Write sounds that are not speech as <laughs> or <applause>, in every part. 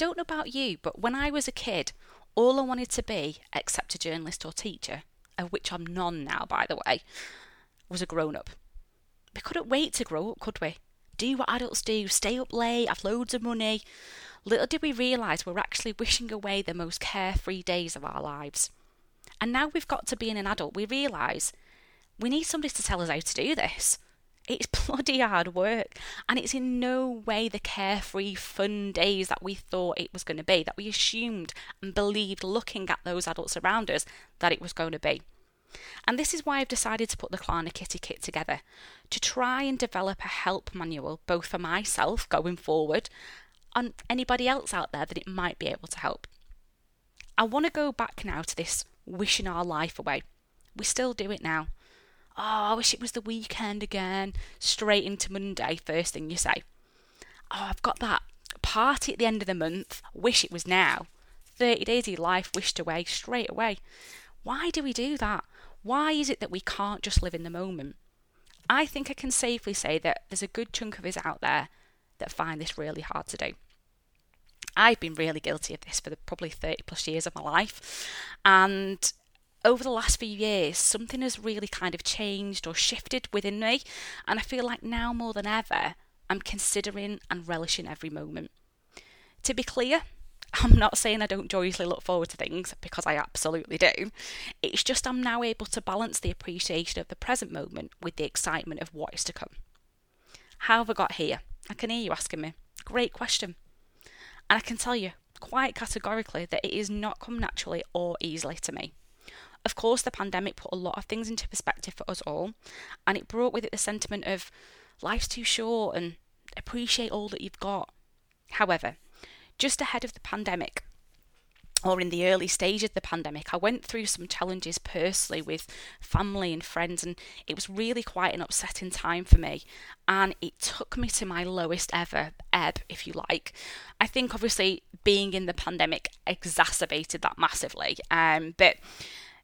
don't know about you, but when I was a kid, all I wanted to be, except a journalist or teacher, of which I'm none now, by the way, was a grown up. We couldn't wait to grow up, could we? Do what adults do, stay up late, have loads of money. Little did we realise we're actually wishing away the most carefree days of our lives. And now we've got to being an adult, we realise we need somebody to tell us how to do this. It's <laughs> bloody hard work, and it's in no way the carefree, fun days that we thought it was going to be, that we assumed and believed looking at those adults around us that it was going to be. And this is why I've decided to put the KlanaKitty Kit together to try and develop a help manual both for myself going forward and anybody else out there that it might be able to help. I want to go back now to this wishing our life away. We still do it now. Oh, I wish it was the weekend again. Straight into Monday, first thing you say. Oh, I've got that party at the end of the month. Wish it was now. 30 days of your life wished away straight away. Why do we do that? Why is it that we can't just live in the moment? I think I can safely say that there's a good chunk of us out there that find this really hard to do. I've been really guilty of this for the probably 30 plus years of my life. And over the last few years, something has really kind of changed or shifted within me. And I feel like now more than ever, I'm considering and relishing every moment. To be clear, <laughs> I'm not saying I don't joyously look forward to things because I absolutely do. It's just I'm now able to balance the appreciation of the present moment with the excitement of what is to come. How have I got here? I can hear you asking me. Great question. And I can tell you quite categorically that it has not come naturally or easily to me. Of course, the pandemic put a lot of things into perspective for us all, and it brought with it the sentiment of life's too short and appreciate all that you've got. However, just ahead of the pandemic, or in the early stage of the pandemic, I went through some challenges personally with family and friends, and it was really quite an upsetting time for me. And it took me to my lowest ever ebb, if you like. I think obviously being in the pandemic exacerbated that massively. Um, but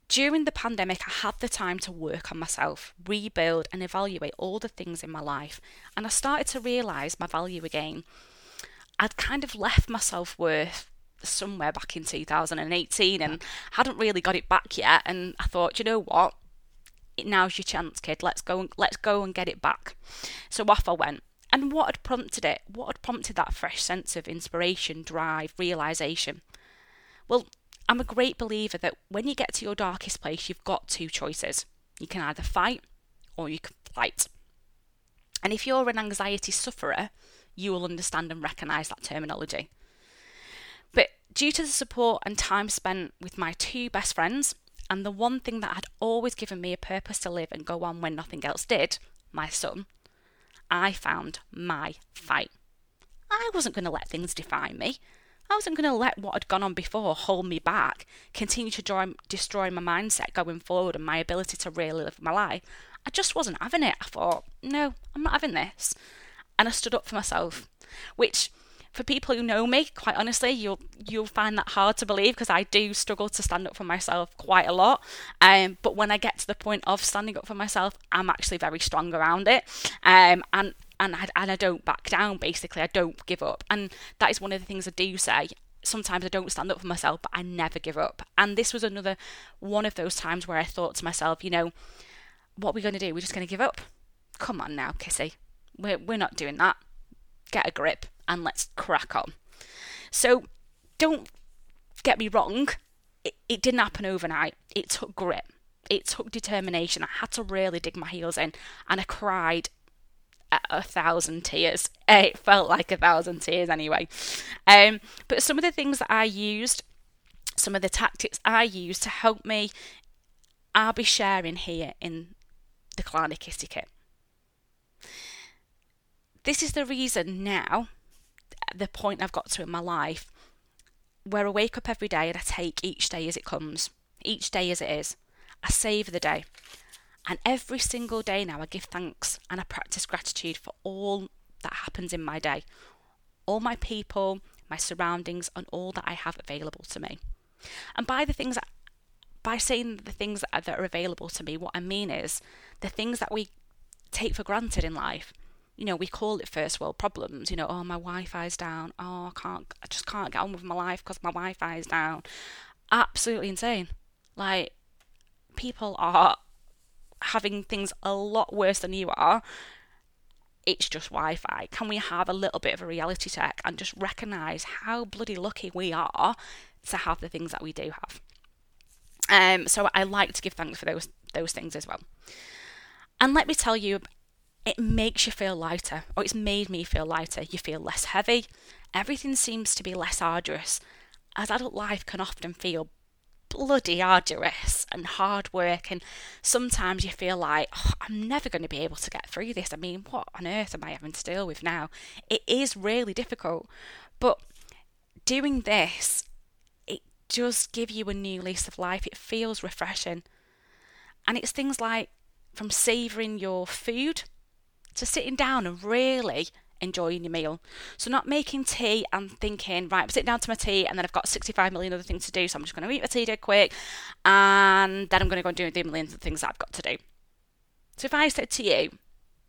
during the pandemic, I had the time to work on myself, rebuild, and evaluate all the things in my life. And I started to realise my value again. I'd kind of left my self worth somewhere back in 2018 and hadn't really got it back yet. And I thought, you know what? Now's your chance, kid. Let's go and let's go and get it back. So off I went. And what had prompted it? What had prompted that fresh sense of inspiration, drive, realization? Well, I'm a great believer that when you get to your darkest place, you've got two choices. You can either fight or you can flight. And if you're an anxiety sufferer, you will understand and recognise that terminology. But due to the support and time spent with my two best friends, and the one thing that had always given me a purpose to live and go on when nothing else did, my son, I found my fight. I wasn't going to let things define me. I wasn't going to let what had gone on before hold me back, continue to draw, destroy my mindset going forward and my ability to really live my life. I just wasn't having it. I thought, no, I'm not having this. And I stood up for myself, which for people who know me, quite honestly, you'll you'll find that hard to believe because I do struggle to stand up for myself quite a lot. Um, but when I get to the point of standing up for myself, I'm actually very strong around it. Um, and and I, and I don't back down. Basically, I don't give up, and that is one of the things I do say. Sometimes I don't stand up for myself, but I never give up. And this was another one of those times where I thought to myself, you know, what are we going to do? We're just going to give up. Come on now, Kissy. We're we're not doing that. Get a grip and let's crack on. So, don't get me wrong. It, it didn't happen overnight. It took grit. It took determination. I had to really dig my heels in, and I cried a thousand tears. <laughs> It felt like a thousand tears anyway. Um, but some of the things that I used, some of the tactics I used to help me, I'll be sharing here in the KlanaKitty Kit. This is the reason now, the point I've got to in my life, where I wake up every day and I take each day as it comes, each day as it is. I save the day. And every single day now, I give thanks and I practice gratitude for all that happens in my day, all my people, my surroundings, and all that I have available to me. And by the things that, by saying the things that are, that are available to me, what I mean is the things that we take for granted in life, you know, we call it first world problems. You know, oh, my Wi-Fi's down. Oh, I can't, I just can't get on with my life because my Wi-Fi's down. Absolutely insane. Like, people are having things a lot worse than you are. It's just Wi Fi. Can we have a little bit of a reality check and just recognise how bloody lucky we are to have the things that we do have? Um, so I like to give thanks for those those things as well. And let me tell you, it makes you feel lighter, or it's made me feel lighter. You feel less heavy. Everything seems to be less arduous, as adult life can often feel bloody arduous and hard work and sometimes you feel like oh, I'm never going to be able to get through this. I mean, what on earth am I having to deal with now? It is really difficult. But doing this, it does give you a new lease of life. It feels refreshing. And it's things like from savouring your food to sitting down and really enjoying your meal. So not making tea and thinking, right, I'm sitting down to my tea and then I've got 65 million other things to do, so I'm just going to eat my tea dead quick and then I'm going to go and do the millions of things I've got to do. So if I said to you,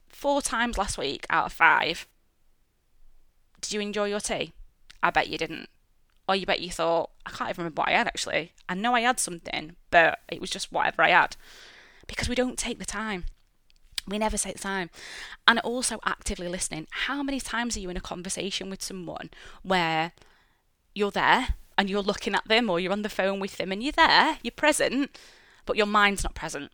four times last week out of five, did you enjoy your tea? I bet you didn't. Or you bet you thought, I can't even remember what I had actually. I know I had something, but it was just whatever I had. Because we don't take the time. We never take time. And also actively listening. How many times are you in a conversation with someone where you're there and you're looking at them or you're on the phone with them and you're there, you're present, but your mind's not present.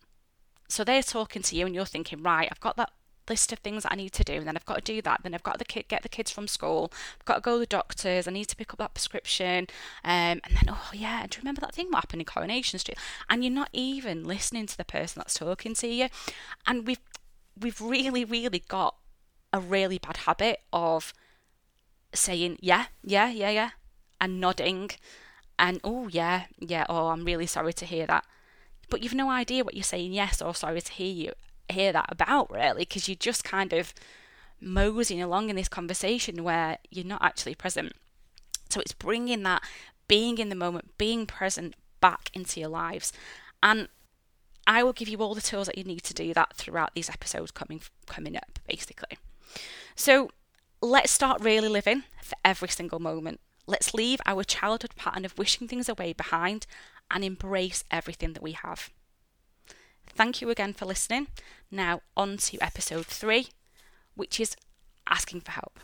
So they're talking to you and you're thinking, right, I've got that list of things I need to do, and then I've got to do that. Then I've got to get the kids from school. I've got to go to the doctors. I need to pick up that prescription. Um, and then, oh yeah, do you remember that thing what happened in Coronation Street? And you're not even listening to the person that's talking to you. And we've we've really, really got a really bad habit of saying, yeah, yeah, yeah, yeah, and nodding and, oh, yeah, yeah, oh, I'm really sorry to hear that. But you've no idea what you're saying yes or sorry to hear you hear that about really because you're just kind of moseying along in this conversation where you're not actually present. So it's bringing that being in the moment, being present back into your lives. And I will give you all the tools that you need to do that throughout these episodes coming coming up, basically. So let's start really living for every single moment. Let's leave our childhood pattern of wishing things away behind and embrace everything that we have. Thank you again for listening. Now, on to episode three, which is asking for help.